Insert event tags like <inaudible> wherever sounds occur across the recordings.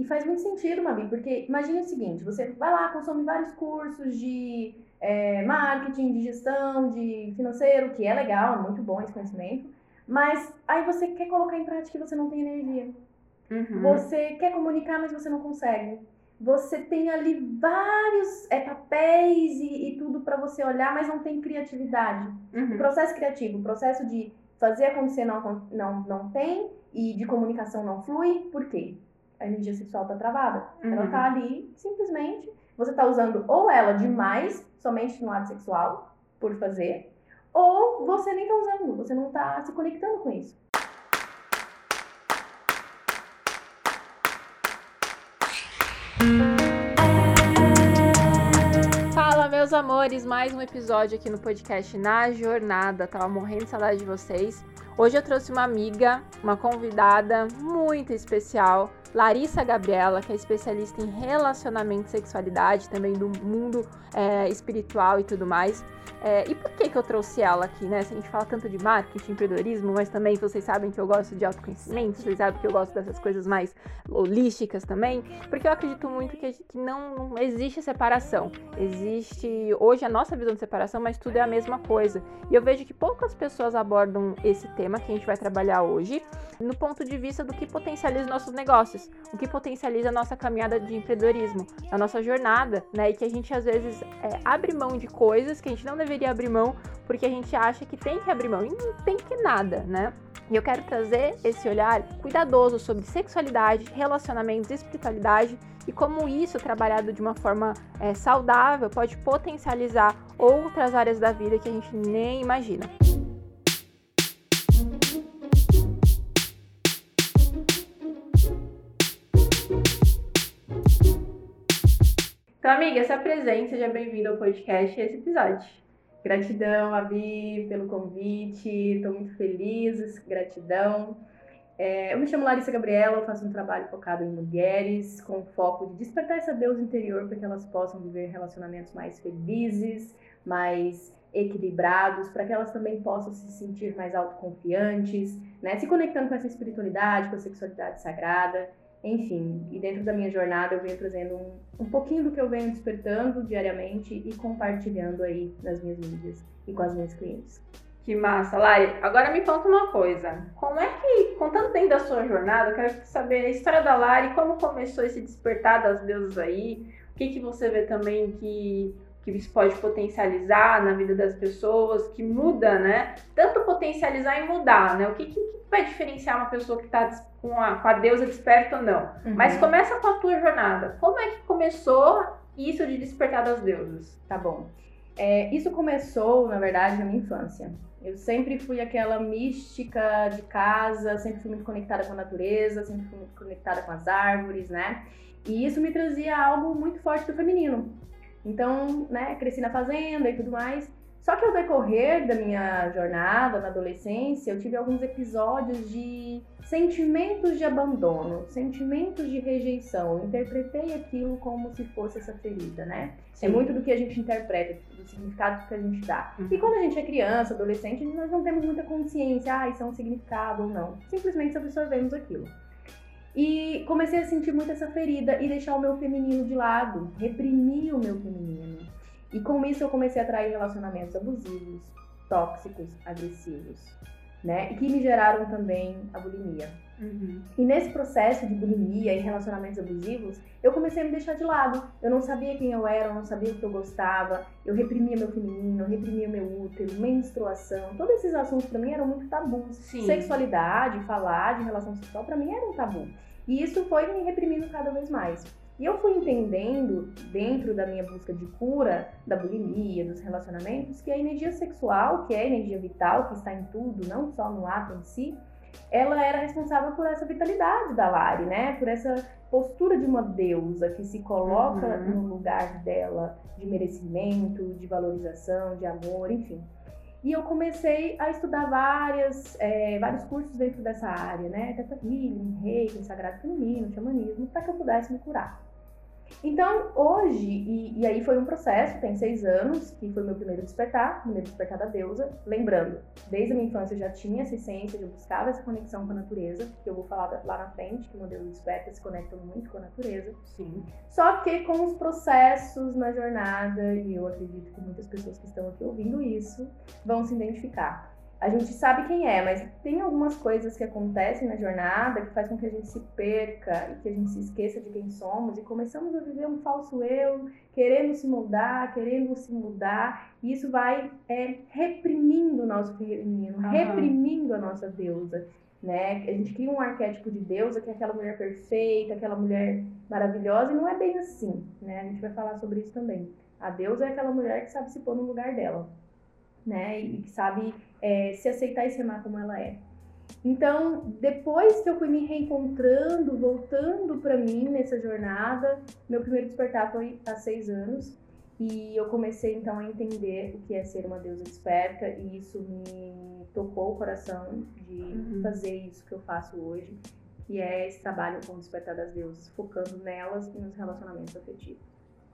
E faz muito sentido, Mabi, porque imagine o seguinte: você vai lá, consome vários cursos de é, marketing, de gestão, de financeiro, que é legal, é muito bom esse conhecimento, mas aí você quer colocar em prática e você não tem energia. Uhum. Você quer comunicar, mas você não consegue. Você tem ali vários é, papéis e, e tudo para você olhar, mas não tem criatividade. Uhum. O processo criativo, o processo de fazer acontecer não, não, não tem e de comunicação não flui, por quê? A energia sexual está travada. Uhum. Ela está ali simplesmente. Você está usando ou ela demais, somente no ato sexual, por fazer, ou você nem está usando, você não está se conectando com isso. Fala, meus amores, mais um episódio aqui no podcast Na Jornada. Tava morrendo de saudade de vocês. Hoje eu trouxe uma amiga, uma convidada muito especial, Larissa Gabriela, que é especialista em relacionamento e sexualidade, também do mundo é, espiritual e tudo mais. É, e por que, que eu trouxe ela aqui, né? Se a gente fala tanto de marketing, empreendedorismo, mas também vocês sabem que eu gosto de autoconhecimento, vocês sabem que eu gosto dessas coisas mais holísticas também, porque eu acredito muito que, que não, não existe separação. Existe hoje a nossa visão de separação, mas tudo é a mesma coisa. E eu vejo que poucas pessoas abordam esse tema que a gente vai trabalhar hoje no ponto de vista do que potencializa nossos negócios, o que potencializa a nossa caminhada de empreendedorismo, a nossa jornada, né? E que a gente às vezes é, abre mão de coisas que a gente não deveria abrir mão porque a gente acha que tem que abrir mão e não tem que nada, né? E eu quero trazer esse olhar cuidadoso sobre sexualidade, relacionamentos, espiritualidade e como isso, trabalhado de uma forma é, saudável, pode potencializar outras áreas da vida que a gente nem imagina. Então, amiga, se apresente, seja bem-vindo ao podcast e esse episódio. Gratidão, Abi, pelo convite, estou muito feliz, gratidão. É, eu me chamo Larissa Gabriela, eu faço um trabalho focado em mulheres, com foco de despertar essa deusa interior para que elas possam viver relacionamentos mais felizes, mais equilibrados, para que elas também possam se sentir mais autoconfiantes, né? se conectando com essa espiritualidade, com a sexualidade sagrada enfim, e dentro da minha jornada eu venho trazendo um, um pouquinho do que eu venho despertando diariamente e compartilhando aí nas minhas mídias e com as minhas clientes. Que massa, Lari. Agora me conta uma coisa. Como é que, contando dentro da sua jornada, eu quero saber a história da Lari, como começou esse despertar das deusas aí, o que, que você vê também que que isso pode potencializar na vida das pessoas, que muda, né? Tanto potencializar e mudar, né? O que, que vai diferenciar uma pessoa que está com a, com a deusa desperta ou não? Uhum. Mas começa com a tua jornada. Como é que começou isso de despertar das deusas? Tá bom. É, isso começou, na verdade, na minha infância. Eu sempre fui aquela mística de casa, sempre fui muito conectada com a natureza, sempre fui muito conectada com as árvores, né? E isso me trazia algo muito forte do feminino. Então, né, cresci na fazenda e tudo mais. Só que ao decorrer da minha jornada na adolescência, eu tive alguns episódios de sentimentos de abandono, sentimentos de rejeição. Eu interpretei aquilo como se fosse essa ferida, né? É Sim. É muito do que a gente interpreta, do significado que a gente dá. Uhum. E quando a gente é criança, adolescente, nós não temos muita consciência, ah, isso é um significado ou não. Simplesmente absorvemos aquilo. E comecei a sentir muito essa ferida e deixar o meu feminino de lado, reprimir o meu feminino. E com isso eu comecei a atrair relacionamentos abusivos, tóxicos, agressivos, né? E que me geraram também a bulimia. Uhum. E nesse processo de bulimia e relacionamentos abusivos, eu comecei a me deixar de lado. Eu não sabia quem eu era, eu não sabia o que eu gostava, eu reprimia meu feminino, eu reprimia meu útero, menstruação. Todos esses assuntos para mim eram muito tabus. Sim. Sexualidade, falar de relação sexual para mim era um tabu. E isso foi me reprimindo cada vez mais. E eu fui entendendo, dentro da minha busca de cura da bulimia, dos relacionamentos, que a energia sexual, que é a energia vital, que está em tudo, não só no ato em si, ela era responsável por essa vitalidade da Lari, né? Por essa postura de uma deusa que se coloca uhum. no lugar dela de merecimento, de valorização, de amor, enfim. E eu comecei a estudar várias, é, vários cursos dentro dessa área, né? Teta Healing, Reiki, Sagrado Feminino, Xamanismo, para que eu pudesse me curar. Então, hoje, e, e, aí foi um processo, tem seis anos, que foi meu primeiro despertar, primeiro despertar da deusa. Lembrando, desde a minha infância eu já tinha essa essência, eu buscava essa conexão com a natureza, que eu vou falar lá na frente, que o modelo desperta se conecta muito com a natureza. Sim. Só que com os processos na jornada, e eu acredito que muitas pessoas que estão aqui ouvindo isso vão se identificar a gente sabe quem é, mas tem algumas coisas que acontecem na jornada que faz com que a gente se perca e que a gente se esqueça de quem somos e começamos a viver um falso eu, querendo se mudar, querendo se mudar, e isso vai é, reprimindo o nosso feminino, uhum. reprimindo a nossa deusa. Né? A gente cria um arquétipo de deusa que é aquela mulher perfeita, aquela mulher maravilhosa, e não é bem assim, né? A gente vai falar sobre isso também. A deusa é aquela mulher que sabe se pôr no lugar dela né? E que sabe é, se aceitar e se amar como ela é. Então, depois que eu fui me reencontrando, voltando para mim nessa jornada, meu primeiro despertar foi há seis anos. E eu comecei então a entender o que é ser uma deusa desperta, e isso me tocou o coração de uhum. fazer isso que eu faço hoje, que é esse trabalho com o despertar das deusas, focando nelas e nos relacionamentos afetivos.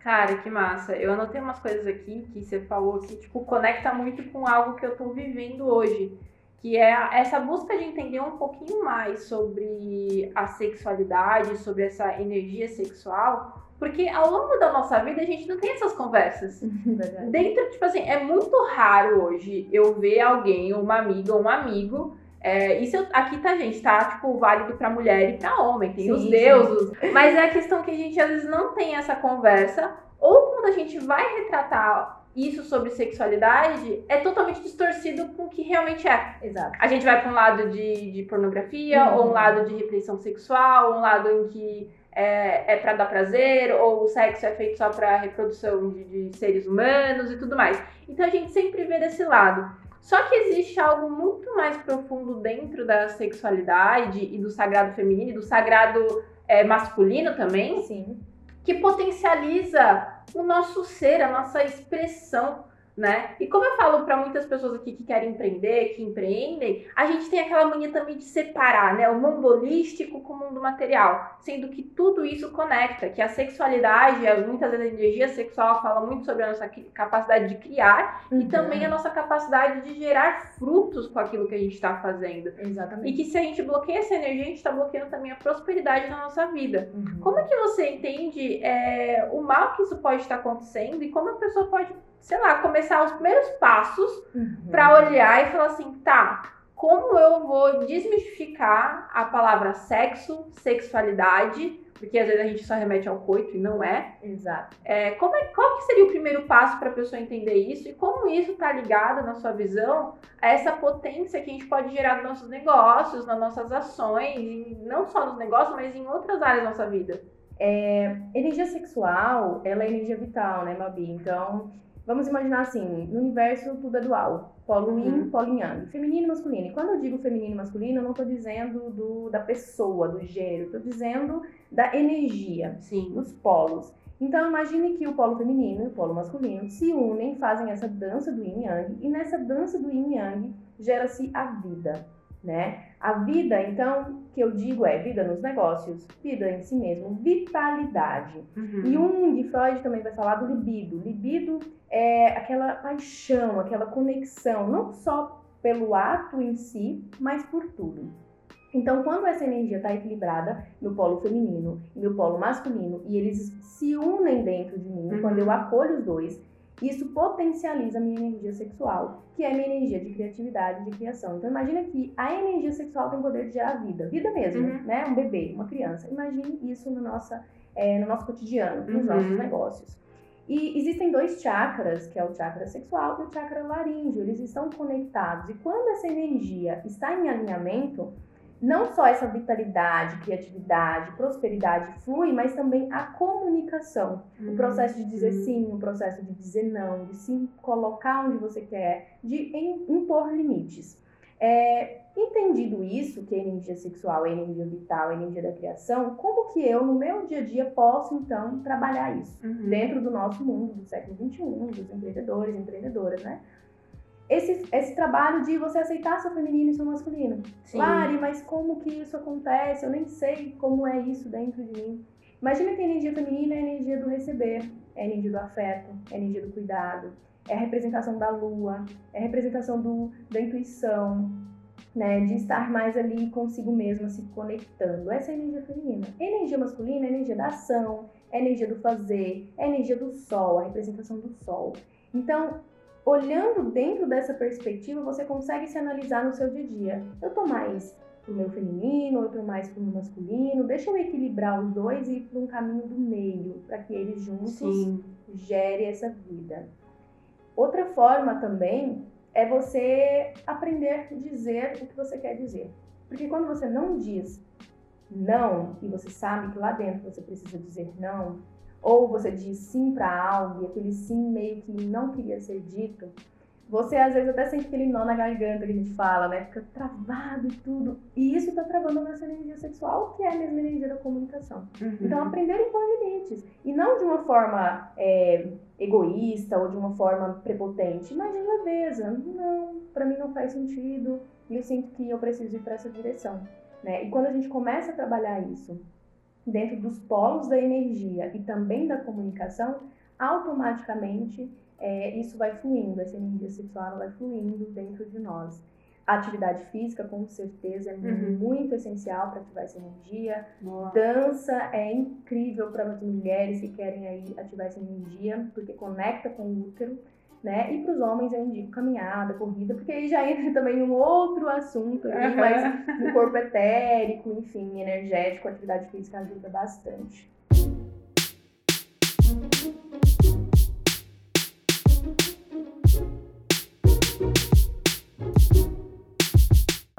Cara, que massa. Eu anotei umas coisas aqui que você falou que, tipo, conecta muito com algo que eu tô vivendo hoje. Que é essa busca de entender um pouquinho mais sobre a sexualidade, sobre essa energia sexual. Porque ao longo da nossa vida a gente não tem essas conversas. <laughs> Verdade. Dentro, tipo assim, é muito raro hoje eu ver alguém, uma amiga ou um amigo é, isso aqui tá, gente, tá, tipo, válido pra mulher e pra homem, tem sim, os deuses. Sim. Mas é a questão que a gente às vezes não tem essa conversa, ou quando a gente vai retratar isso sobre sexualidade, é totalmente distorcido com o que realmente é. Exato. A gente vai pra um lado de, de pornografia, uhum. ou um lado de repressão sexual, ou um lado em que é, é para dar prazer, ou o sexo é feito só para reprodução de, de seres humanos e tudo mais. Então a gente sempre vê desse lado. Só que existe algo muito mais profundo dentro da sexualidade e do sagrado feminino, e do sagrado é, masculino também, Sim. que potencializa o nosso ser, a nossa expressão né? E como eu falo para muitas pessoas aqui que querem empreender, que empreendem, a gente tem aquela mania também de separar, né, o mundo holístico com o mundo material, sendo que tudo isso conecta, que a sexualidade, muitas vezes a energia sexual fala muito sobre a nossa capacidade de criar uhum. e também a nossa capacidade de gerar frutos com aquilo que a gente está fazendo. Exatamente. E que se a gente bloqueia essa energia, a gente está bloqueando também a prosperidade na nossa vida. Uhum. Como é que você entende é, o mal que isso pode estar acontecendo e como a pessoa pode sei lá, começar os primeiros passos uhum. para olhar e falar assim, tá, como eu vou desmistificar a palavra sexo, sexualidade, porque às vezes a gente só remete ao coito e não é. Exato. É, como é, qual que seria o primeiro passo para a pessoa entender isso e como isso está ligado, na sua visão, a essa potência que a gente pode gerar nos nossos negócios, nas nossas ações, não só nos negócios, mas em outras áreas da nossa vida? É, energia sexual, ela é energia vital, né, Mabi? Então, Vamos imaginar assim, no universo tudo é dual. Polo uhum. yin, polo yang. Feminino e masculino. E quando eu digo feminino e masculino, eu não estou dizendo do, da pessoa, do gênero. Estou dizendo da energia, Sim. dos polos. Então imagine que o polo feminino e o polo masculino se unem, fazem essa dança do yin yang. E nessa dança do yin yang gera-se a vida né? A vida, então, que eu digo é vida nos negócios, vida em si mesmo, vitalidade. Uhum. E um de Freud também vai falar do libido. Libido é aquela paixão, aquela conexão, não só pelo ato em si, mas por tudo. Então, quando essa energia está equilibrada, meu polo feminino e meu polo masculino, e eles se unem dentro de mim, uhum. quando eu acolho os dois, isso potencializa a minha energia sexual, que é a minha energia de criatividade, de criação. Então imagina que a energia sexual tem o poder de gerar vida, vida mesmo, uhum. né? Um bebê, uma criança. Imagine isso no, nossa, é, no nosso cotidiano, nos uhum. nossos negócios. E existem dois chakras, que é o chakra sexual e o chakra laríngeo, eles estão conectados. E quando essa energia está em alinhamento, não só essa vitalidade, criatividade, prosperidade flui, mas também a comunicação. Uhum. O processo de dizer sim, o processo de dizer não, de se colocar onde você quer, de impor limites. É, entendido isso, que a energia sexual é energia vital, é energia da criação, como que eu, no meu dia a dia, posso, então, trabalhar isso uhum. dentro do nosso mundo do século XXI, dos empreendedores, empreendedoras, né? esse, esse trabalho de você aceitar seu feminino e seu masculino. Sim. Lari, mas como que isso acontece? Eu nem sei como é isso dentro de mim. Imagina que a energia feminina é a energia do receber, é a energia do afeto, é a energia do cuidado, é a representação da lua, é a representação do, da intuição, né, de estar mais ali consigo mesma, se conectando. Essa é a energia feminina. A energia masculina é a energia da ação, é a energia do fazer, é a energia do sol, a representação do sol. Então, olhando dentro dessa perspectiva, você consegue se analisar no seu dia a dia. Eu tô mais pro meu feminino, outro mais pro meu masculino. Deixa eu equilibrar os dois e ir para um caminho do meio, para que eles juntos Sim. gerem essa vida. Outra forma também é você aprender a dizer o que você quer dizer. Porque quando você não diz não e você sabe que lá dentro você precisa dizer não, ou você diz sim para algo e aquele sim meio que não queria ser dito, você às vezes até sente aquele nó na garganta que a gente fala, né? Fica travado e tudo. E isso tá travando a nossa energia sexual, que é a mesma energia da comunicação. Uhum. Então, aprender a impor limites. E não de uma forma é, egoísta ou de uma forma prepotente, mas de leveza. Não, para mim não faz sentido. E eu sinto que eu preciso ir para essa direção. Né? E quando a gente começa a trabalhar isso dentro dos polos da energia e também da comunicação, automaticamente é, isso vai fluindo, essa energia sexual vai fluindo dentro de nós. A atividade física, com certeza, é uhum. muito essencial para ativar essa energia. Boa. Dança é incrível para as mulheres que querem aí ativar essa energia, porque conecta com o útero. Né? E para os homens eu indico caminhada, corrida, porque aí já entra <laughs> também um outro assunto uhum. mas no corpo etérico, enfim, energético, a atividade física ajuda bastante.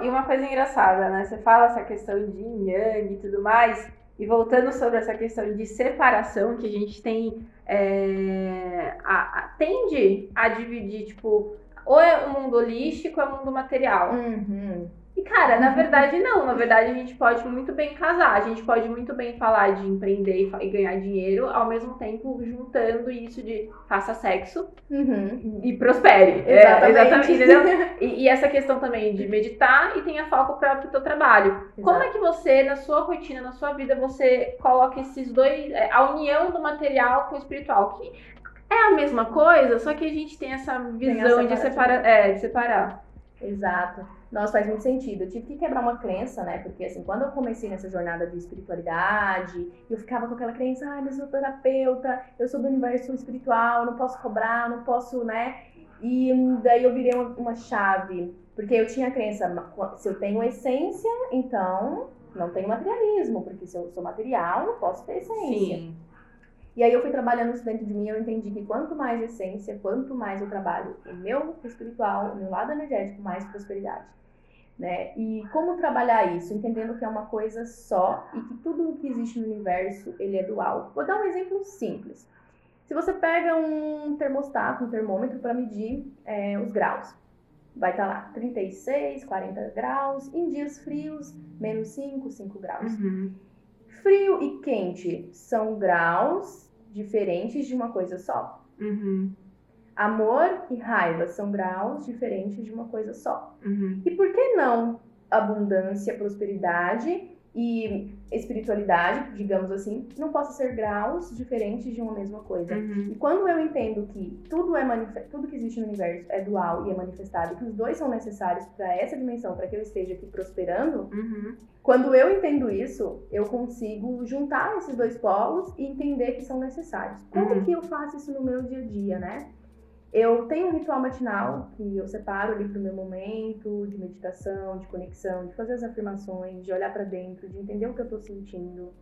E uma coisa engraçada, né? Você fala essa questão de yin yang e tudo mais, e voltando sobre essa questão de separação que a gente tem, é, a, a, tende a dividir, tipo, ou é o mundo holístico ou é o mundo material. Uhum. E, cara, na verdade, não. Na verdade, a gente pode muito bem casar. A gente pode muito bem falar de empreender e ganhar dinheiro, ao mesmo tempo juntando isso de faça sexo uhum. e prospere. Exatamente. É, exatamente? <laughs> E, e, essa questão também de meditar e tenha foco para o teu trabalho. Exato. Como é que você, na sua rotina, na sua vida, você coloca esses dois, é, a união do material com o espiritual? Que é a mesma coisa, só que a gente tem essa visão tem de, separa, é, de separar. Exato. Nossa, faz muito sentido. Eu tive que quebrar uma crença, né? Porque, assim, quando eu comecei nessa jornada de espiritualidade, eu ficava com aquela crença, ai, mas eu sou terapeuta, eu sou do universo espiritual, não posso cobrar, não posso, né? E daí eu virei uma, uma chave. Porque eu tinha a crença, se eu tenho essência, então não tenho materialismo. Porque se eu sou material, não posso ter essência. Sim. E aí eu fui trabalhando isso dentro de mim, eu entendi que quanto mais essência, quanto mais eu trabalho o meu espiritual, o meu lado energético, mais prosperidade. Né? E como trabalhar isso? Entendendo que é uma coisa só e que tudo o que existe no universo, ele é dual. Vou dar um exemplo simples. Se você pega um termostato, um termômetro para medir é, os graus, vai estar tá lá 36, 40 graus, em dias frios, menos 5, 5 graus. Uhum. Frio e quente são graus diferentes de uma coisa só. Uhum. Amor e raiva são graus diferentes de uma coisa só. Uhum. E por que não abundância, prosperidade e espiritualidade, digamos assim, não possam ser graus diferentes de uma mesma coisa. Uhum. E quando eu entendo que tudo é tudo que existe no universo é dual e é manifestado, e que os dois são necessários para essa dimensão, para que eu esteja aqui prosperando, uhum. quando eu entendo isso, eu consigo juntar esses dois polos e entender que são necessários. Como uhum. que eu faço isso no meu dia a dia, né? Eu tenho um ritual matinal que eu separo ali para o meu momento de meditação, de conexão, de fazer as afirmações, de olhar para dentro, de entender o que eu estou sentindo,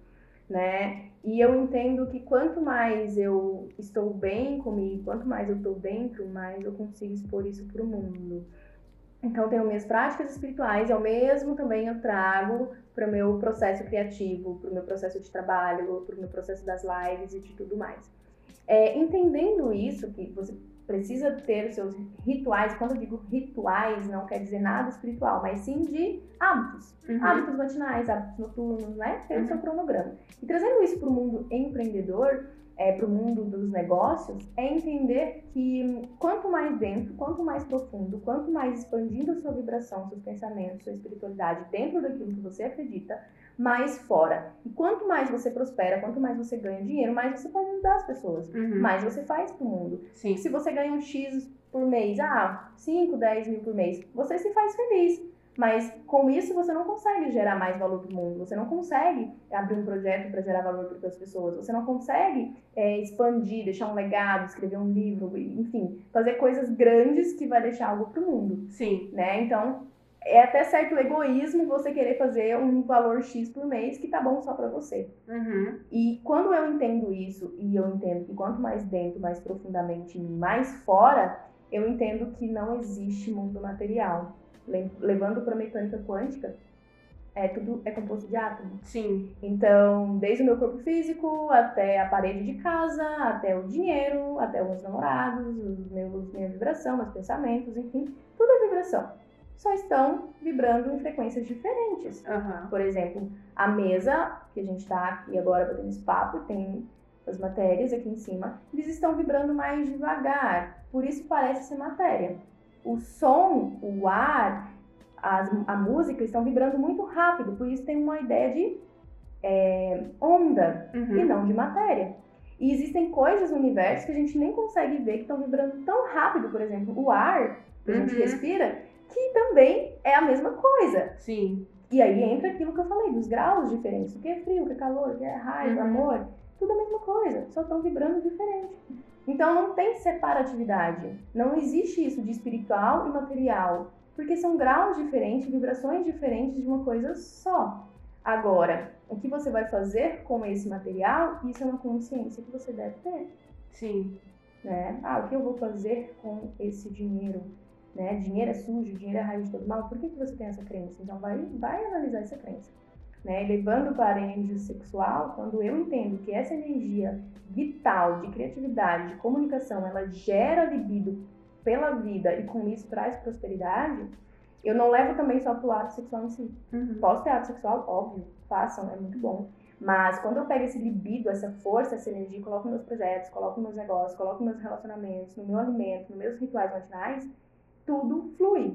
né? E eu entendo que quanto mais eu estou bem comigo, quanto mais eu estou dentro, mais eu consigo expor isso para o mundo. Então, tenho minhas práticas espirituais e ao mesmo também eu trago para o meu processo criativo, para o meu processo de trabalho, para o meu processo das lives e de tudo mais. É, entendendo isso, que você precisa ter os seus rituais. Quando eu digo rituais, não quer dizer nada espiritual, mas sim de hábitos. Uhum. Hábitos matinais, hábitos noturnos, né? Ter uhum. o seu cronograma. E trazendo isso para o mundo empreendedor, é, para o mundo dos negócios, é entender que quanto mais dentro, quanto mais profundo, quanto mais expandindo a sua vibração, seus pensamentos, sua espiritualidade dentro daquilo que você acredita, mais fora. E quanto mais você prospera, quanto mais você ganha dinheiro, mais você pode ajudar as pessoas, Uhum. mais você faz pro mundo. Sim. Se você ganha um X por mês, ah, 5, 10 mil por mês, você se faz feliz. Mas com isso você não consegue gerar mais valor para o mundo, você não consegue abrir um projeto para gerar valor para as pessoas, você não consegue é, expandir, deixar um legado, escrever um livro, enfim, fazer coisas grandes que vai deixar algo para o mundo, Sim. né? Então é até certo egoísmo você querer fazer um valor X por mês que tá bom só para você. Uhum. E quando eu entendo isso, e eu entendo que quanto mais dentro, mais profundamente, mais fora, eu entendo que não existe mundo material. Le- Levando para a mecânica quântica, é, tudo é composto de átomos. Sim. Então, desde o meu corpo físico, até a parede de casa, até o dinheiro, até os namorados, os meus, minha vibração, meus pensamentos, enfim, tudo é vibração. Só estão vibrando em frequências diferentes. Aham. Por exemplo, a mesa, que a gente está aqui agora batendo esse papo, tem as matérias aqui em cima, eles estão vibrando mais devagar, por isso parece ser matéria. O som, o ar, as- a música estão vibrando muito rápido, por isso tem uma ideia de é, onda e Uhum. não de matéria. E existem coisas no universo que a gente nem consegue ver que estão vibrando tão rápido, por exemplo, o ar que a gente Uhum. respira, que também é a mesma coisa. Sim. E aí entra aquilo que eu falei, dos graus diferentes. O que é frio, o que é calor, o que é raiva, Uhum. amor. Tudo a mesma coisa, só estão vibrando diferente. Então não tem separatividade. Não existe isso de espiritual e material. Porque são graus diferentes, vibrações diferentes de uma coisa só. Agora, o que você vai fazer com esse material, isso é uma consciência que você deve ter Sim. né? Ah, o que eu vou fazer com esse dinheiro? Né? Dinheiro é sujo, dinheiro é raiz de todo mal. Por que, que você tem essa crença? Então vai, vai analisar essa crença. Né? Levando para a energia sexual, quando eu entendo que essa energia vital, de criatividade, de comunicação, ela gera libido pela vida e com isso traz prosperidade, eu não levo também só pro ato sexual em si. Uhum. Posso ter ato sexual? Óbvio, façam, é muito bom. Mas quando eu pego esse libido, essa força, essa energia, coloco nos meus projetos, coloco nos meus negócios, coloco nos meus relacionamentos, no meu alimento, nos meus rituais matinais, tudo flui.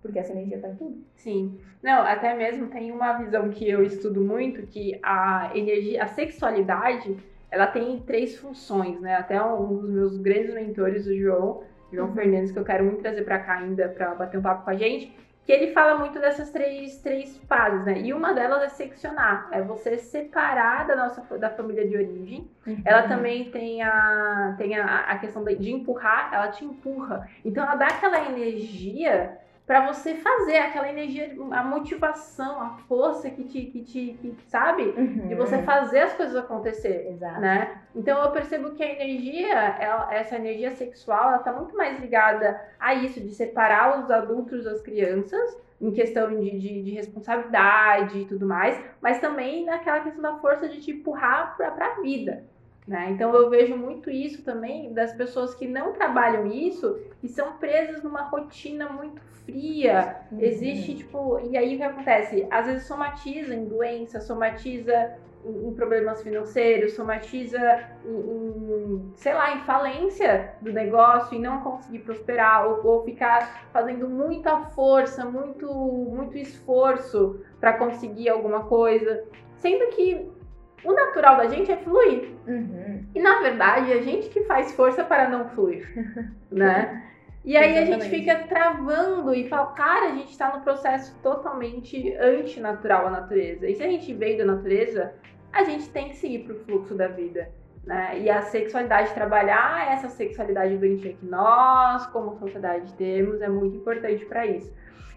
Porque essa energia tá em tudo. Sim. Não, até mesmo tem uma visão que eu estudo muito, que a energia, a sexualidade, ela tem três funções, né? Até um dos meus grandes mentores, o João, João Uhum. Fernandes, que eu quero muito trazer pra cá ainda pra bater um papo com a gente, que ele fala muito dessas três, três fases, né? E uma delas é seccionar, é você separar da nossa da família de origem. Ela também tem a, tem a, a questão de, de empurrar, ela te empurra. Então ela dá aquela energia pra você fazer, aquela energia, a motivação, a força que te, que te que, sabe? Uhum. De você fazer as coisas acontecer. Exato. Né? Então eu percebo que a energia, ela- essa energia sexual, ela tá muito mais ligada a isso, de separar os adultos das crianças, em questão de, de, de responsabilidade e tudo mais, mas também naquela questão da força de te empurrar pra, pra vida. Né? Então eu vejo muito isso também das pessoas que não trabalham isso e são presas numa rotina muito fria. Uhum. Existe, tipo, e aí o que acontece? Às vezes somatiza em doença, somatiza em, em problemas financeiros, somatiza em, em, sei lá, em falência do negócio e não conseguir prosperar, ou, ou ficar fazendo muita força, muito, muito esforço para conseguir alguma coisa. Sendo que o natural da gente é fluir. Uhum. E na verdade, a gente que faz força para não fluir, <laughs> né? E aí a gente Exatamente. fica travando e fala, cara, a gente tá no processo totalmente antinatural à natureza. E se a gente veio da natureza, a gente tem que seguir pro fluxo da vida. Né? E a sexualidade, trabalhar essa sexualidade doentia que nós, como sociedade, temos, é muito importante para isso.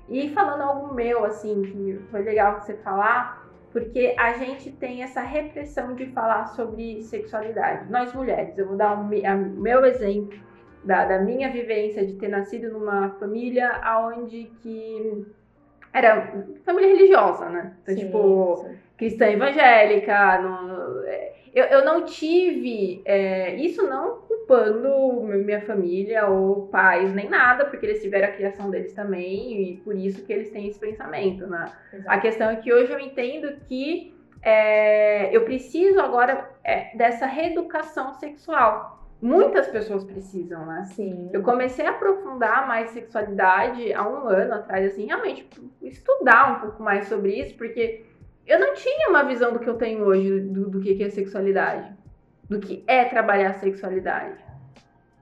E falando algo meu, assim, que foi legal você falar, porque a gente tem essa repressão de falar sobre sexualidade. Nós mulheres, eu vou dar o o meu exemplo da, da minha vivência de ter nascido numa família onde que era família religiosa, né? Então, Sim, tipo, sim. cristã evangélica, não- é, eu, eu não tive é, isso não culpando minha família ou pais nem nada, porque eles tiveram a criação deles também e por isso que eles têm esse pensamento, né? A Exato. questão é que hoje eu entendo que é, eu preciso agora é, dessa reeducação sexual. Muitas pessoas precisam, né? Sim. Eu comecei a aprofundar mais sexualidade há um ano atrás, assim, realmente estudar um pouco mais sobre isso, porque eu não tinha uma visão do que eu tenho hoje do, do que é sexualidade, do que é trabalhar a sexualidade.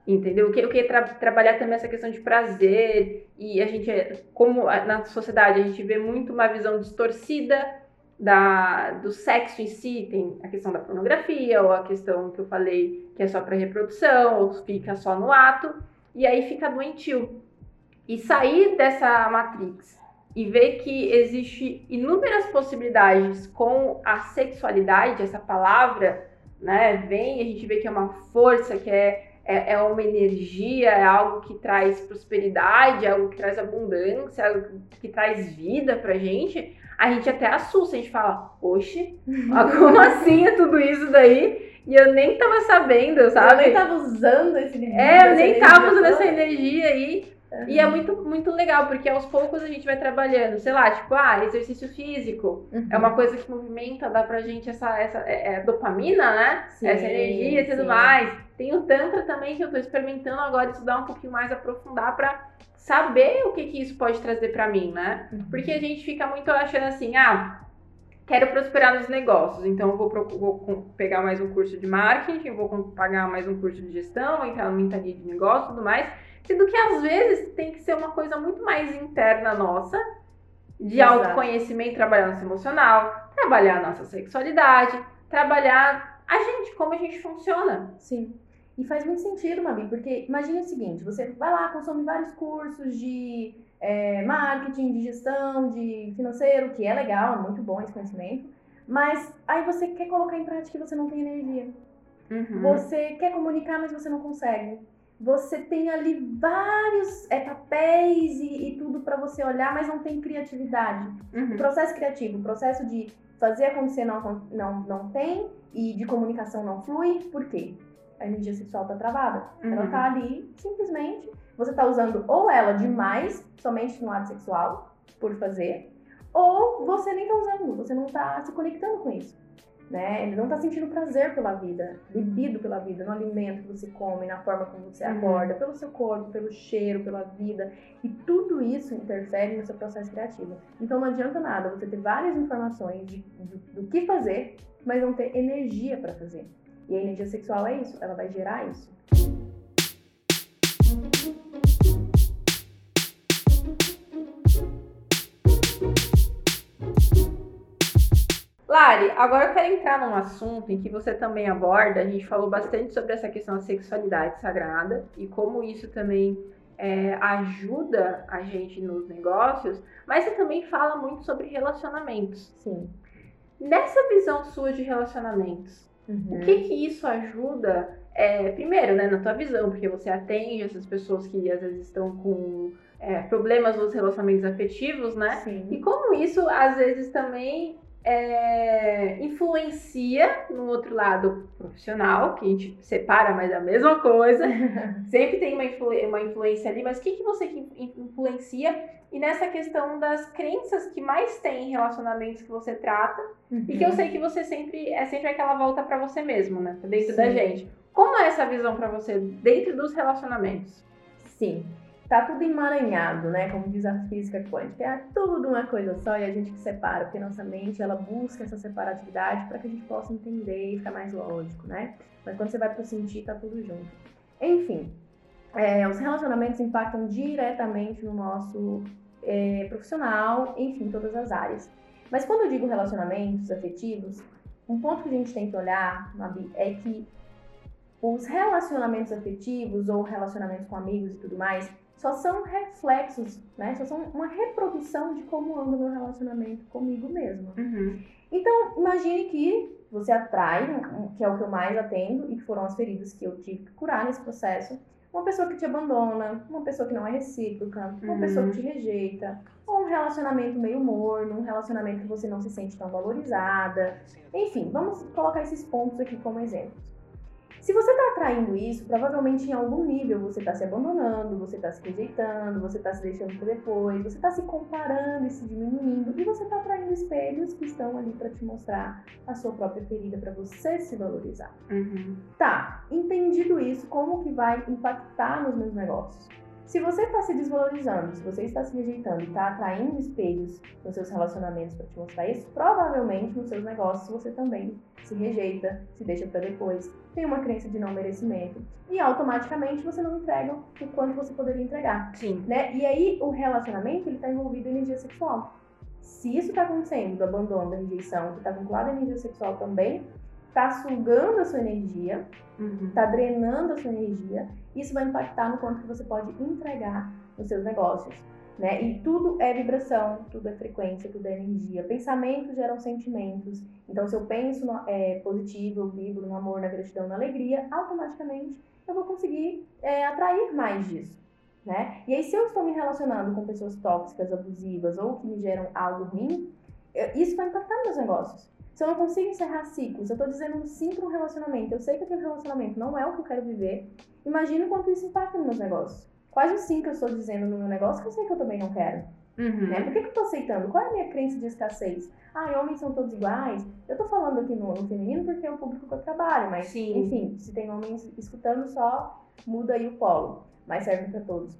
Entendeu? O que, o que é tra trabalhar também essa questão de prazer. E a gente, como na sociedade, a gente vê muito uma visão distorcida da, do sexo em si. Tem a questão da pornografia, ou a questão que eu falei que é só para reprodução, ou fica só no ato. E aí fica doentio. E sair dessa matrix e ver que existe inúmeras possibilidades com a sexualidade, essa palavra, né, vem, a gente vê que é uma força, que é, é, é uma energia, é algo que traz prosperidade, é algo que traz abundância, é algo que traz vida pra gente, a gente até assusta, a gente fala, oxe, <laughs> como assim é tudo isso daí? E eu nem tava sabendo, sabe? Eu nem tava usando esse É, eu nem tava usando essa energia aí. Uhum. E é muito, muito legal, porque aos poucos a gente vai trabalhando, sei lá, tipo, ah, exercício físico uhum. é uma coisa que movimenta, dá pra gente essa, essa é, é dopamina, né? Sim, essa energia e tudo mais. Tem o Tantra também que eu tô experimentando agora estudar um pouquinho mais, aprofundar pra saber o que, que isso pode trazer para mim, né? Uhum. Porque a gente fica muito achando assim, ah, quero prosperar nos negócios, então eu vou, vou, pegar mais um curso de marketing, vou pagar mais um curso de gestão, entrar no mentoria de negócio e tudo mais. Sendo que às vezes tem que ser uma coisa muito mais interna nossa, de Exato. autoconhecimento, trabalhar nosso emocional, trabalhar nossa sexualidade, trabalhar a gente, como a gente funciona. Sim. E faz muito sentido, Mabi, porque imagine o seguinte: você vai lá, consome vários cursos de é, marketing, de gestão, de financeiro, que é legal, é muito bom esse conhecimento, mas aí você quer colocar em prática e você não tem energia. Uhum. Você quer comunicar, mas você não consegue você tem ali vários é, papéis e, e tudo para você olhar, mas não tem criatividade. Uhum. O processo criativo, o processo de fazer acontecer não, não, não tem e de comunicação não flui, por quê? A energia sexual tá travada. Uhum. Ela tá ali, simplesmente, você tá usando ou ela demais, somente no ato sexual, por fazer, ou você nem tá usando, você não tá se conectando com isso né? Ele não está sentindo prazer pela vida, libido pela vida, no alimento que você come, na forma como você uhum. acorda, pelo seu corpo, pelo cheiro, pela vida. E tudo isso interfere no seu processo criativo. Então não adianta nada você ter várias informações de, de, do que fazer, mas não ter energia para fazer. E a energia sexual é isso, ela vai gerar isso. Lari, agora eu quero entrar num assunto em que você também aborda. A gente falou bastante sobre essa questão da sexualidade sagrada e como isso também é, ajuda a gente nos negócios, mas você também fala muito sobre relacionamentos. Sim. Nessa visão sua de relacionamentos, uhum. o que que isso ajuda? É, primeiro, né, na tua visão, porque você atende essas pessoas que às vezes estão com é, problemas nos relacionamentos afetivos, né? Sim. E como isso às vezes também é, influencia no outro lado profissional, que a gente separa, mas é a mesma coisa. <laughs> Sempre tem uma, influ uma influência ali, mas o que, que você influencia? E nessa questão das crenças que mais tem em relacionamentos que você trata, uhum. e que eu sei que você sempre é sempre aquela volta para você mesmo, né? Dentro Sim. da gente. Como é essa visão para você dentro dos relacionamentos? Sim tá tudo emaranhado, né? Como diz a física quântica, é tudo uma coisa só e a gente que separa, porque nossa mente ela busca essa separatividade para que a gente possa entender e ficar mais lógico, né? Mas quando você vai pro sentir, tá tudo junto. Enfim, é, os relacionamentos impactam diretamente no nosso é, profissional, enfim, todas as áreas. Mas quando eu digo relacionamentos afetivos, um ponto que a gente tem que olhar, Mabi, é que os relacionamentos afetivos ou relacionamentos com amigos e tudo mais, só são reflexos, né? Só são uma reprodução de como anda o meu relacionamento comigo mesmo. Uhum. Então, imagine que você atrai, que é o que eu mais atendo e que foram as feridas que eu tive que curar nesse processo, uma pessoa que te abandona, uma pessoa que não é recíproca, uma uhum. pessoa que te rejeita, ou um relacionamento meio morno, um relacionamento que você não se sente tão valorizada. Enfim, vamos colocar esses pontos aqui como exemplos. Se você está atraindo isso, provavelmente em algum nível você está se abandonando, você está se rejeitando, você está se deixando para depois, você está se comparando e se diminuindo, e você está atraindo espelhos que estão ali para te mostrar a sua própria ferida, para você se valorizar. Uhum. Tá, entendido isso, como que vai impactar nos meus negócios? Se você está se desvalorizando, se você está se rejeitando e está atraindo espelhos nos seus relacionamentos para te mostrar isso, provavelmente nos seus negócios você também se rejeita, se deixa para depois, tem uma crença de não merecimento e automaticamente você não entrega o quanto você poderia entregar. Sim. Né? E aí o relacionamento ele está envolvido em energia sexual. Se isso está acontecendo, do abandono, da rejeição, que está vinculado à energia sexual também, está sugando a sua energia, está uhum. drenando a sua energia, isso vai impactar no quanto que você pode entregar nos seus negócios. Né? E tudo é vibração, tudo é frequência, tudo é energia. Pensamentos geram sentimentos. Então, se eu penso no, é, positivo, eu vibro no amor, na gratidão, na alegria, automaticamente eu vou conseguir é, atrair mais disso. Né? E aí, se eu estou me relacionando com pessoas tóxicas, abusivas ou que me geram algo ruim, isso vai impactar nos meus negócios. Se eu não consigo encerrar ciclos, eu tô dizendo sim para um relacionamento, eu sei que aquele relacionamento não é o que eu quero viver, imagina o quanto isso impacta nos meus negócios. Quais os sim que eu estou dizendo no meu negócio que eu sei que eu também não quero? Uhum. Né? Por que, que eu tô aceitando? Qual é a minha crença de escassez? Ah, homens são todos iguais. Eu tô falando aqui no, no feminino porque é o público que eu trabalho, mas sim. enfim, se tem homens escutando só, muda aí o polo. Mas serve para todos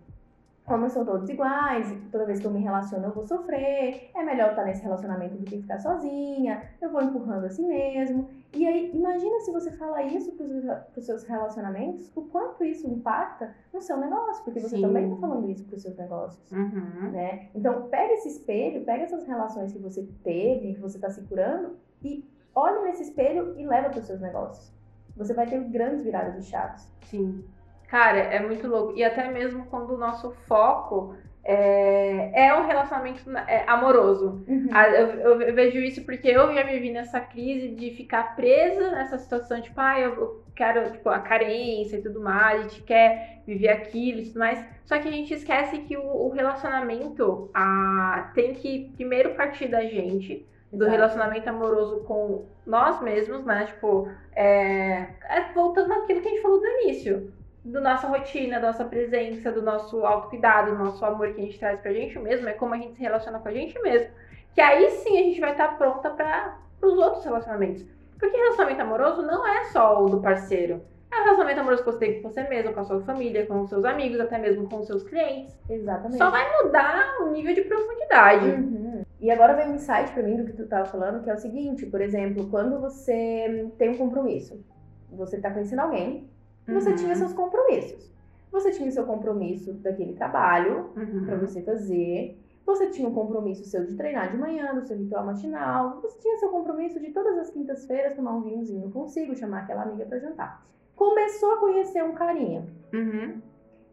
como são todos iguais, toda vez que eu me relaciono eu vou sofrer, é melhor estar nesse relacionamento do que ficar sozinha, eu vou empurrando assim mesmo. E aí, imagina se você fala isso para os seus relacionamentos, o quanto isso impacta no seu negócio, porque você Sim. também está falando isso para os seus negócios. Uhum. Né? Então, pega esse espelho, pega essas relações que você teve, que você está se curando, e olhe nesse espelho e leva para os seus negócios. Você vai ter grandes viradas de chaves. Sim. Cara, é muito louco. E até mesmo quando o nosso foco é, é um relacionamento é, amoroso. Uhum. Eu, eu, eu, vejo isso porque eu já me vi nessa crise de ficar presa nessa situação, tipo, ah, eu quero tipo, a carência e tudo mais, a gente quer viver aquilo e tudo mais. Só que a gente esquece que o, o relacionamento a, tem que primeiro partir da gente do Exato. relacionamento amoroso com nós mesmos, né? Tipo, é, é, voltando àquilo que a gente falou no início da nossa rotina, da nossa presença, do nosso autocuidado, do nosso amor que a gente traz pra gente mesmo, é como a gente se relaciona com a gente mesmo. Que aí sim a gente vai estar pronta para os outros relacionamentos. Porque relacionamento amoroso não é só o do parceiro. É o relacionamento amoroso que você tem com você mesmo, com a sua família, com os seus amigos, até mesmo com os seus clientes. Exatamente. Só vai mudar o nível de profundidade. Uhum. E agora vem um insight pra mim do que tu tava falando, que é o seguinte, por exemplo, quando você tem um compromisso, você tá conhecendo alguém, você uhum. tinha seus compromissos. Você tinha o seu compromisso daquele trabalho uhum. para você fazer. Você tinha um compromisso seu de treinar de manhã, do seu ritual matinal. Você tinha seu compromisso de todas as quintas-feiras tomar um vinhozinho consigo, chamar aquela amiga para jantar. Começou a conhecer um carinha. Uhum.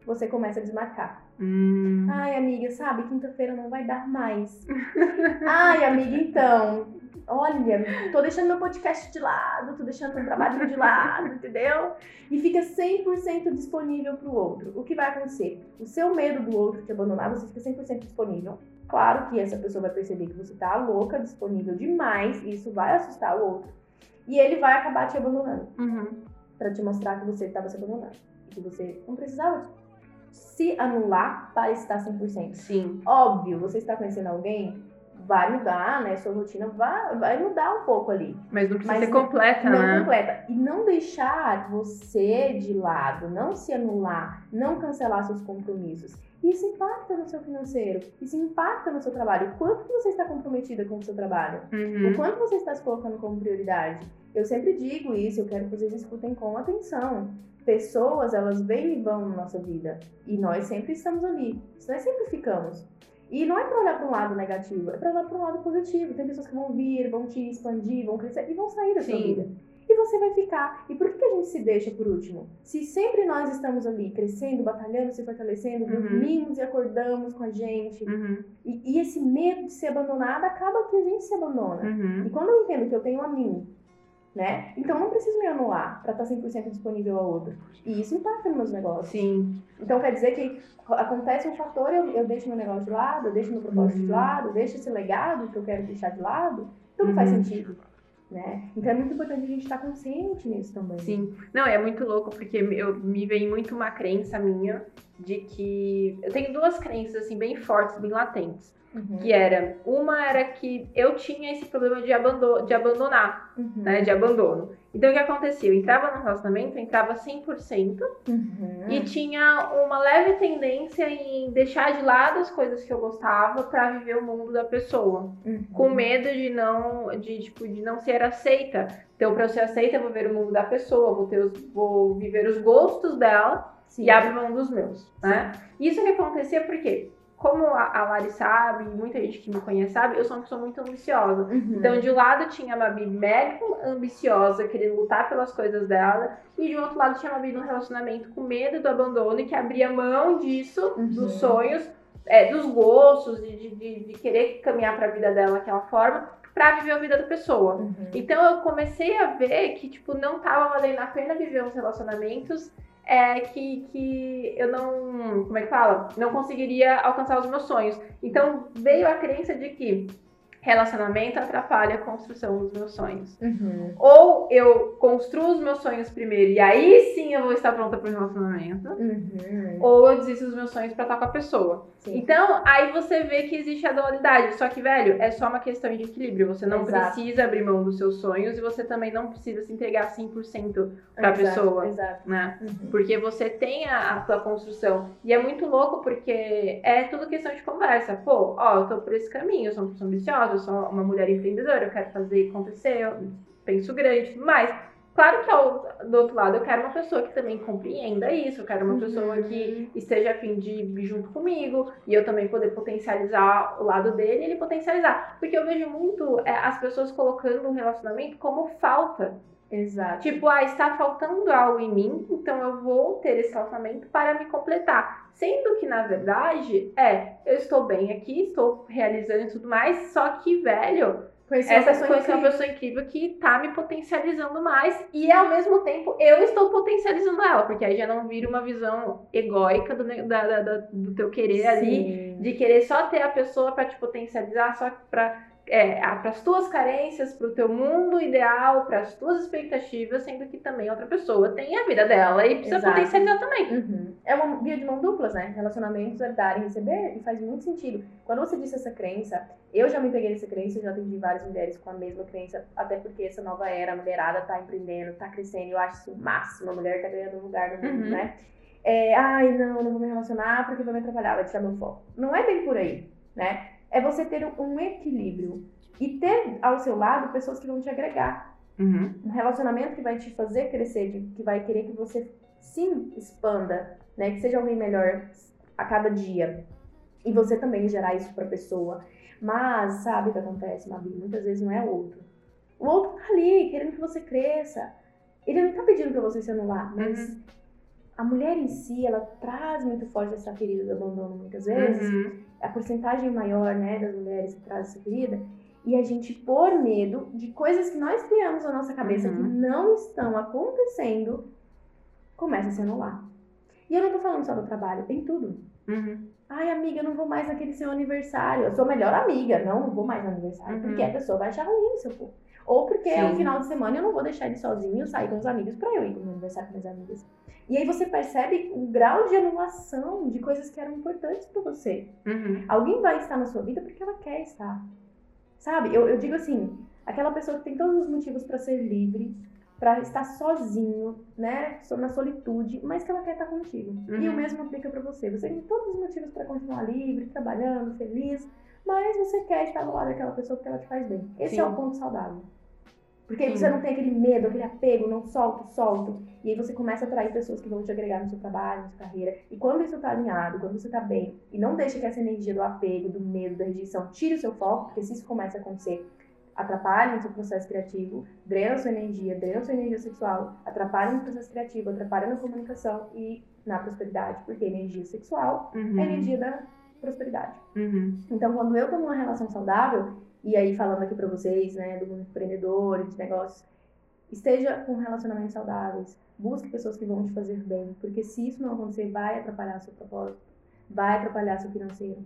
Você começa a desmarcar. Hum. Ai, amiga, sabe, quinta-feira não vai dar mais. Ai, amiga, então, olha, tô deixando meu podcast de lado, tô deixando meu trabalho de lado, entendeu? E fica 100% disponível pro outro. O que vai acontecer? O seu medo do outro te abandonar, você fica 100% disponível. Claro que essa pessoa vai perceber que você tá louca, disponível demais, e isso vai assustar o outro. E ele vai acabar te abandonando. Uhum. para te mostrar que você estava se abandonando. E que você não precisava se anular para estar 100%. Sim. Óbvio, você está conhecendo alguém, vai mudar, né? Sua rotina vai, vai mudar um pouco ali. Mas não precisa Mas ser completa, não né? Não completa. E não deixar você de lado, não se anular, não cancelar seus compromissos. Isso impacta no seu financeiro, isso impacta no seu trabalho. O quanto você está comprometida com o seu trabalho? Uhum. O quanto você está se colocando como prioridade? Eu sempre digo isso, eu quero que vocês escutem com atenção pessoas, elas vêm e vão na nossa vida. E nós sempre estamos ali. Nós sempre ficamos. E não é para olhar para um lado negativo, é para olhar para um lado positivo. Tem pessoas que vão vir, vão te expandir, vão crescer e vão sair da Sim. sua vida. E você vai ficar. E por que a gente se deixa por último? Se sempre nós estamos ali crescendo, batalhando, se fortalecendo, uhum. dormimos e acordamos com a gente. Uhum. E, e, esse medo de ser abandonada acaba que a gente se abandona. Uhum. E quando eu entendo que eu tenho a mim, né? Então não preciso me anular para estar 100% disponível ao outro. E isso impacta nos meus negócios. Sim. Então quer dizer que acontece um fator, eu, eu deixo meu negócio de lado, eu deixo meu propósito uhum. de lado, eu deixo esse legado que eu quero deixar de lado, tudo uhum. faz sentido. Né? Então é muito importante a gente estar consciente nisso também. Sim. Não, é muito louco, porque eu, me vem muito uma crença minha de que. Eu tenho duas crenças assim, bem fortes, bem latentes. Uhum. Que era, uma era que eu tinha esse problema de, abandono, de abandonar, uhum. né? De abandono. Então o que acontecia? Eu entrava no relacionamento, entrava 100% Uhum. e tinha uma leve tendência em deixar de lado as coisas que eu gostava pra viver o mundo da pessoa, Uhum. com medo de não de tipo de não ser aceita. Então para eu ser aceita, eu vou ver o mundo da pessoa, vou ter os, vou viver os gostos dela Sim. e abro mão dos meus, né? Isso que acontecia porque como a, a Lari sabe, e muita gente que me conhece sabe, eu sou uma pessoa muito ambiciosa. Uhum. Então, de um lado tinha a Mabi mega ambiciosa, querendo lutar pelas coisas dela, e de outro lado tinha a Mabi num relacionamento com medo do abandono e que abria mão disso, Uhum. dos sonhos, é, dos gostos, de, de, de- querer caminhar pra vida dela daquela forma, pra viver a vida da pessoa. Uhum. Então eu comecei a ver que, tipo, não tava valendo a pena viver uns relacionamentos é, que, que eu não. Como é que fala? Não conseguiria alcançar os meus sonhos. Então veio a crença de que relacionamento atrapalha a construção dos meus sonhos. Uhum. Ou eu construo os meus sonhos primeiro e aí sim eu vou estar pronta para o relacionamento. Uhum. Ou eu desisto dos meus sonhos para estar com a pessoa. Sim. Então, aí você vê que existe a dualidade. Só que, velho, é só uma questão de equilíbrio. Você não Exato. precisa abrir mão dos seus sonhos e você também não precisa se entregar 100% pra Exato, pessoa. Exato. né? Uhum. Porque você tem a, a tua construção. E é muito louco porque é tudo questão de conversa. Pô, ó, eu tô por esse caminho, eu sou uma pessoa ambiciosa, eu sou uma mulher empreendedora, eu quero fazer acontecer, eu penso grande e tudo mais. Claro que ao, do outro lado eu quero uma pessoa que também compreenda isso, eu quero uma Uhum. pessoa que esteja a fim de ir junto comigo e eu também poder potencializar o lado dele e ele potencializar. Porque eu vejo muito é, as pessoas colocando um relacionamento como falta. Exato. Tipo, ah, está faltando algo em mim, então eu vou ter esse relacionamento para me completar. Sendo que, na verdade, é, eu estou bem aqui, estou realizando e tudo mais, só que, velho, Conheci uma essa pessoa coisa é uma pessoa incrível que tá me potencializando mais e, ao mesmo tempo, eu estou potencializando ela, porque aí já não vira uma visão egóica do, da- da- do teu querer ali, Sim. de querer só ter a pessoa para te potencializar, só para é, para as tuas carências, para o teu mundo ideal, para as tuas expectativas, sendo que também outra pessoa tem a vida dela e precisa Exato. potencializar também. Uhum. É uma via de mão duplas, né? Relacionamentos é dar e receber e faz muito sentido. Quando você disse essa crença, eu já me peguei nessa crença, já atendi várias mulheres com a mesma crença, até porque essa nova era, a mulherada tá empreendendo, tá crescendo, eu acho isso o máximo, a mulher tá ganhando um lugar no mundo, Uhum. né? É, ai, não, não vou me relacionar porque vai me atrapalhar, vai tirar meu foco. Não é bem por aí, né? É você ter um- equilíbrio e ter ao seu lado pessoas que vão te agregar um relacionamento que vai te fazer crescer, que vai querer que você sim expanda, né? Que seja alguém melhor a cada dia. E você também gerar isso pra pessoa. Mas sabe o que acontece, Mabi? Muitas vezes não é o outro. O outro tá ali, querendo que você cresça. Ele não tá pedindo pra você se anular, mas a mulher em si, ela traz muito forte essa ferida do abandono muitas vezes Uhum. a porcentagem maior, né, das mulheres que traz essa ferida, e a gente, por medo de coisas que nós criamos na nossa cabeça Uhum. que não estão acontecendo, começa a se anular. E eu não tô falando só do trabalho, em tudo. Uhum. Ai, amiga, eu não vou mais naquele seu aniversário. Eu sou a melhor amiga. Não, não vou mais no aniversário. Uhum. Porque a pessoa vai achar ruim se eu for. Ou porque é Sim. um final de semana e eu não vou deixar ele sozinho, sair com os amigos pra eu ir no aniversário com minhas amigas. E aí você percebe o grau de anulação de coisas que eram importantes pra você. Uhum. Alguém vai estar na sua vida porque ela quer estar. Sabe? Eu, eu digo assim, aquela pessoa que tem todos os motivos pra ser livre, pra estar sozinho, né, na solitude, mas que ela quer estar contigo. E Uhum. o mesmo aplica pra você. Você tem todos os motivos pra continuar livre, trabalhando, feliz, mas você quer estar do lado daquela pessoa porque ela te faz bem. Esse Sim. é o ponto saudável. Porque aí você não tem aquele medo, aquele apego, não solto, solto. E aí você começa a atrair pessoas que vão te agregar no seu trabalho, na sua carreira. E quando isso tá alinhado, quando você tá bem, e não deixa que essa energia do apego, do medo, da rejeição tire o seu foco, porque se isso começa a acontecer, atrapalha no seu processo criativo, drena sua energia, drena sua energia sexual, atrapalha no processo criativo, atrapalha na comunicação e na prosperidade, porque energia sexual Uhum. é energia da prosperidade. Uhum. Então, quando eu tô numa relação saudável, e aí falando aqui pra vocês, né, do mundo empreendedor, de negócios, esteja com relacionamentos saudáveis, busque pessoas que vão te fazer bem, porque se isso não acontecer, vai atrapalhar seu propósito, vai atrapalhar seu financeiro,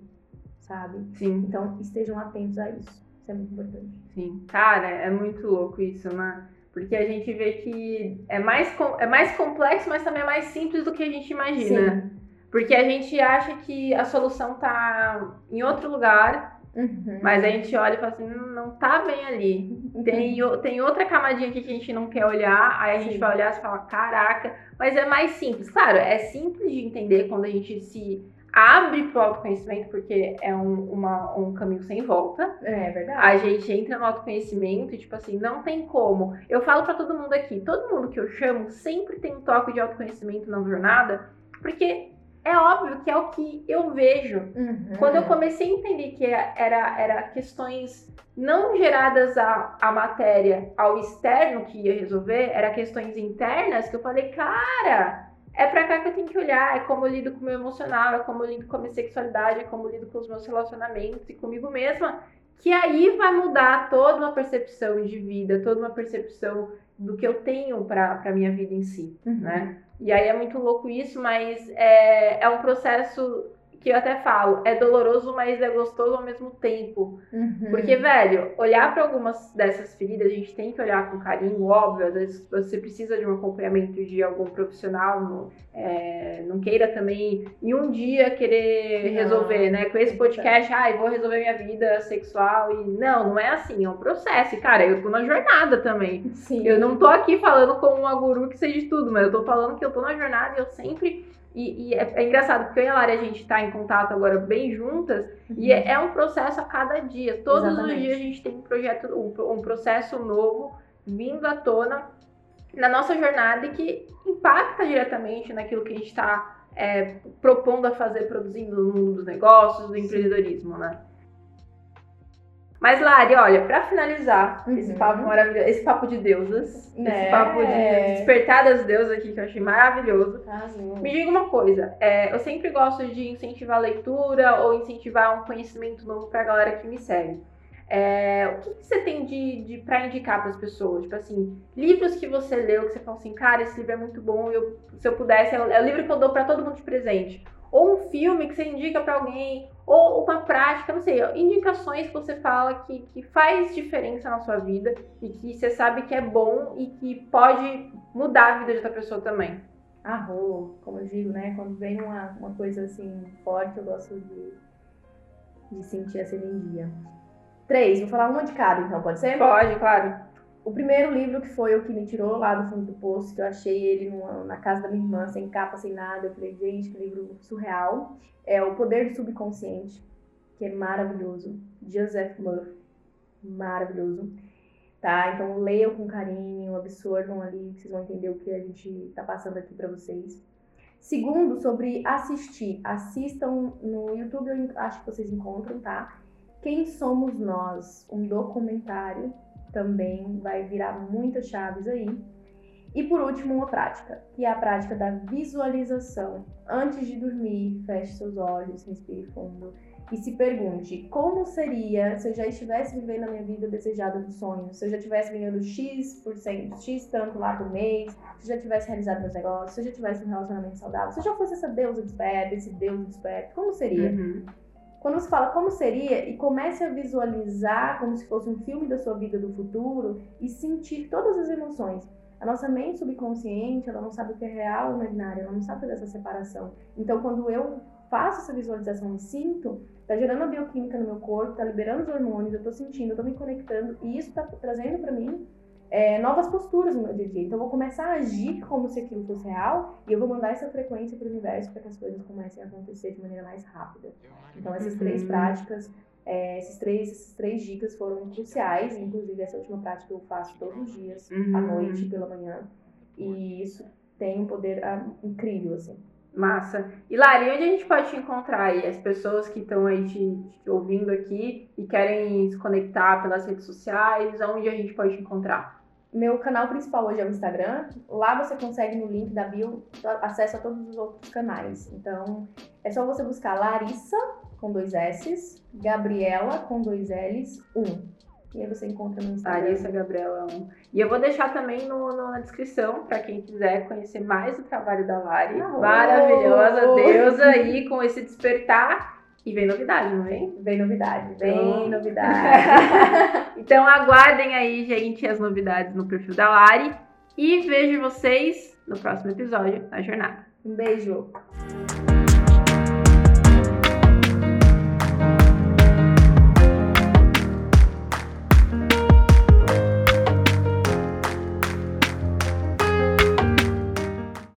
sabe? Sim. Então, estejam atentos a isso. Isso é muito importante. Sim. Cara, é muito louco isso, né? Porque a gente vê que é mais, é mais complexo, mas também é mais simples do que a gente imagina. Porque a gente acha que a solução tá em outro lugar Uhum. Mas a gente olha e fala assim, não, não tá bem ali. Tem, tem outra camadinha aqui que a gente não quer olhar, aí a gente Sim. vai olhar e fala, caraca, mas é mais simples. Claro, é simples de entender quando a gente se abre pro autoconhecimento, porque é um, uma, um caminho sem volta. É, verdade. A gente entra no autoconhecimento e, tipo assim, não tem como. Eu falo para todo mundo aqui, todo mundo que eu chamo sempre tem um toque de autoconhecimento na jornada, porque é óbvio que é o que eu vejo. Uhum. Quando eu comecei a entender que era, era questões não geradas à, à matéria, ao externo que ia resolver, era questões internas, que eu falei, cara, é pra cá que eu tenho que olhar, é como eu lido com o meu emocional, é como eu lido com a minha sexualidade, é como eu lido com os meus relacionamentos e comigo mesma, que aí vai mudar toda uma percepção de vida, toda uma percepção do que eu tenho para a minha vida em si, uhum. né? E aí é muito louco isso, mas é, é um processo que eu até falo, é doloroso, mas é gostoso ao mesmo tempo. Uhum. Porque, velho, olhar para algumas dessas feridas, a gente tem que olhar com carinho, óbvio. Às vezes você precisa de um acompanhamento de algum profissional, não, é, não queira também em um dia querer não. resolver, né? Com esse podcast, ai, ah, vou resolver minha vida sexual. E não, não é assim, é um processo. E, cara, eu tô na jornada também. Sim. Eu não tô aqui falando como uma guru que seja de tudo, mas eu tô falando que eu tô na jornada e eu sempre e, e é, é, engraçado, porque eu e a Lari, a gente está em contato agora bem juntas, uhum. e é, é, um processo a cada dia. Todos Exatamente. os dias a gente tem um projeto, um, um processo novo vindo à tona na nossa jornada e que impacta diretamente naquilo que a gente está é, propondo a fazer, produzindo no mundo dos negócios, do empreendedorismo, né? Mas, Lari, olha, para finalizar uhum. esse papo maravilhoso, esse papo de deusas, é. esse papo de despertar das deusas aqui, que eu achei maravilhoso. Ah, me diga uma coisa, é, eu sempre gosto de incentivar a leitura ou incentivar um conhecimento novo pra galera que me segue. É, o que, que, você tem de, de para indicar para as pessoas? Tipo assim, livros que você leu, que você fala assim, cara, esse livro é muito bom, eu, se eu pudesse, é o, é o livro que eu dou para todo mundo de presente ou um filme que você indica para alguém, ou uma prática, não sei, indicações que você fala que, que faz diferença na sua vida e que você sabe que é bom e que pode mudar a vida de outra pessoa também. Arro, como eu digo, né? Quando vem uma, uma coisa assim forte, eu gosto de, de sentir essa energia. Três, vou falar uma de cada, então, pode ser? Pode, claro. O primeiro livro que foi o que me tirou lá do fundo do poço, que eu achei ele numa, na casa da minha irmã, sem capa, sem nada. Eu falei, gente, que livro surreal. É O Poder do Subconsciente, que é maravilhoso. Joseph Murphy, maravilhoso. Tá? Então leiam com carinho, absorvam ali, vocês vão entender o que a gente tá passando aqui para vocês. Segundo, sobre assistir. Assistam no YouTube, eu acho que vocês encontram, tá? Quem Somos Nós? Um documentário também vai virar muitas chaves aí. E por último, uma prática, que é a prática da visualização. Antes de dormir, feche seus olhos, respire fundo e se pergunte como seria se eu já estivesse vivendo a minha vida desejada dos sonhos, se eu já estivesse ganhando X por cento, X tanto lá por mês, se eu já tivesse realizado meus negócios, se eu já tivesse um relacionamento saudável, se eu já fosse essa deusa desperta, esse deus desperto, como seria? Uhum. Quando você fala como seria e comece a visualizar como se fosse um filme da sua vida do futuro e sentir todas as emoções. A nossa mente subconsciente, ela não sabe o que é real ou imaginário, ela não sabe fazer essa separação. Então, quando eu faço essa visualização e sinto, tá gerando a bioquímica no meu corpo, tá liberando os hormônios, eu tô sentindo, eu tô me conectando e isso tá trazendo para mim é, novas posturas no meu dia a dia. Então, eu vou começar a agir como se aquilo fosse real e eu vou mandar essa frequência para o universo para que as coisas comecem a acontecer de maneira mais rápida. Então, essas três uhum. práticas, é, esses três, essas três dicas foram cruciais. Inclusive, essa última prática eu faço todos os dias, uhum. à noite, pela manhã. E isso tem um poder ah, incrível, assim. Massa. E Lari, onde a gente pode te encontrar aí? As pessoas que estão aí te, te, ouvindo aqui e querem se conectar pelas redes sociais, onde a gente pode te encontrar? Meu canal principal hoje é o Instagram. Lá você consegue no link da bio acesso a todos os outros canais. Então é só você buscar Larissa com dois S, Gabriela com dois L's, um. E aí você encontra no Instagram. Larissa Gabriela 1. E eu vou deixar também no, no na descrição para quem quiser conhecer mais o trabalho da Lari. Ah, Maravilhosa, deusa aí com esse despertar e vem novidade, não vem? Vem novidade, vem então... <laughs> novidade. então aguardem aí, gente, as novidades no perfil da Lari. E vejo vocês no próximo episódio da jornada. Um beijo!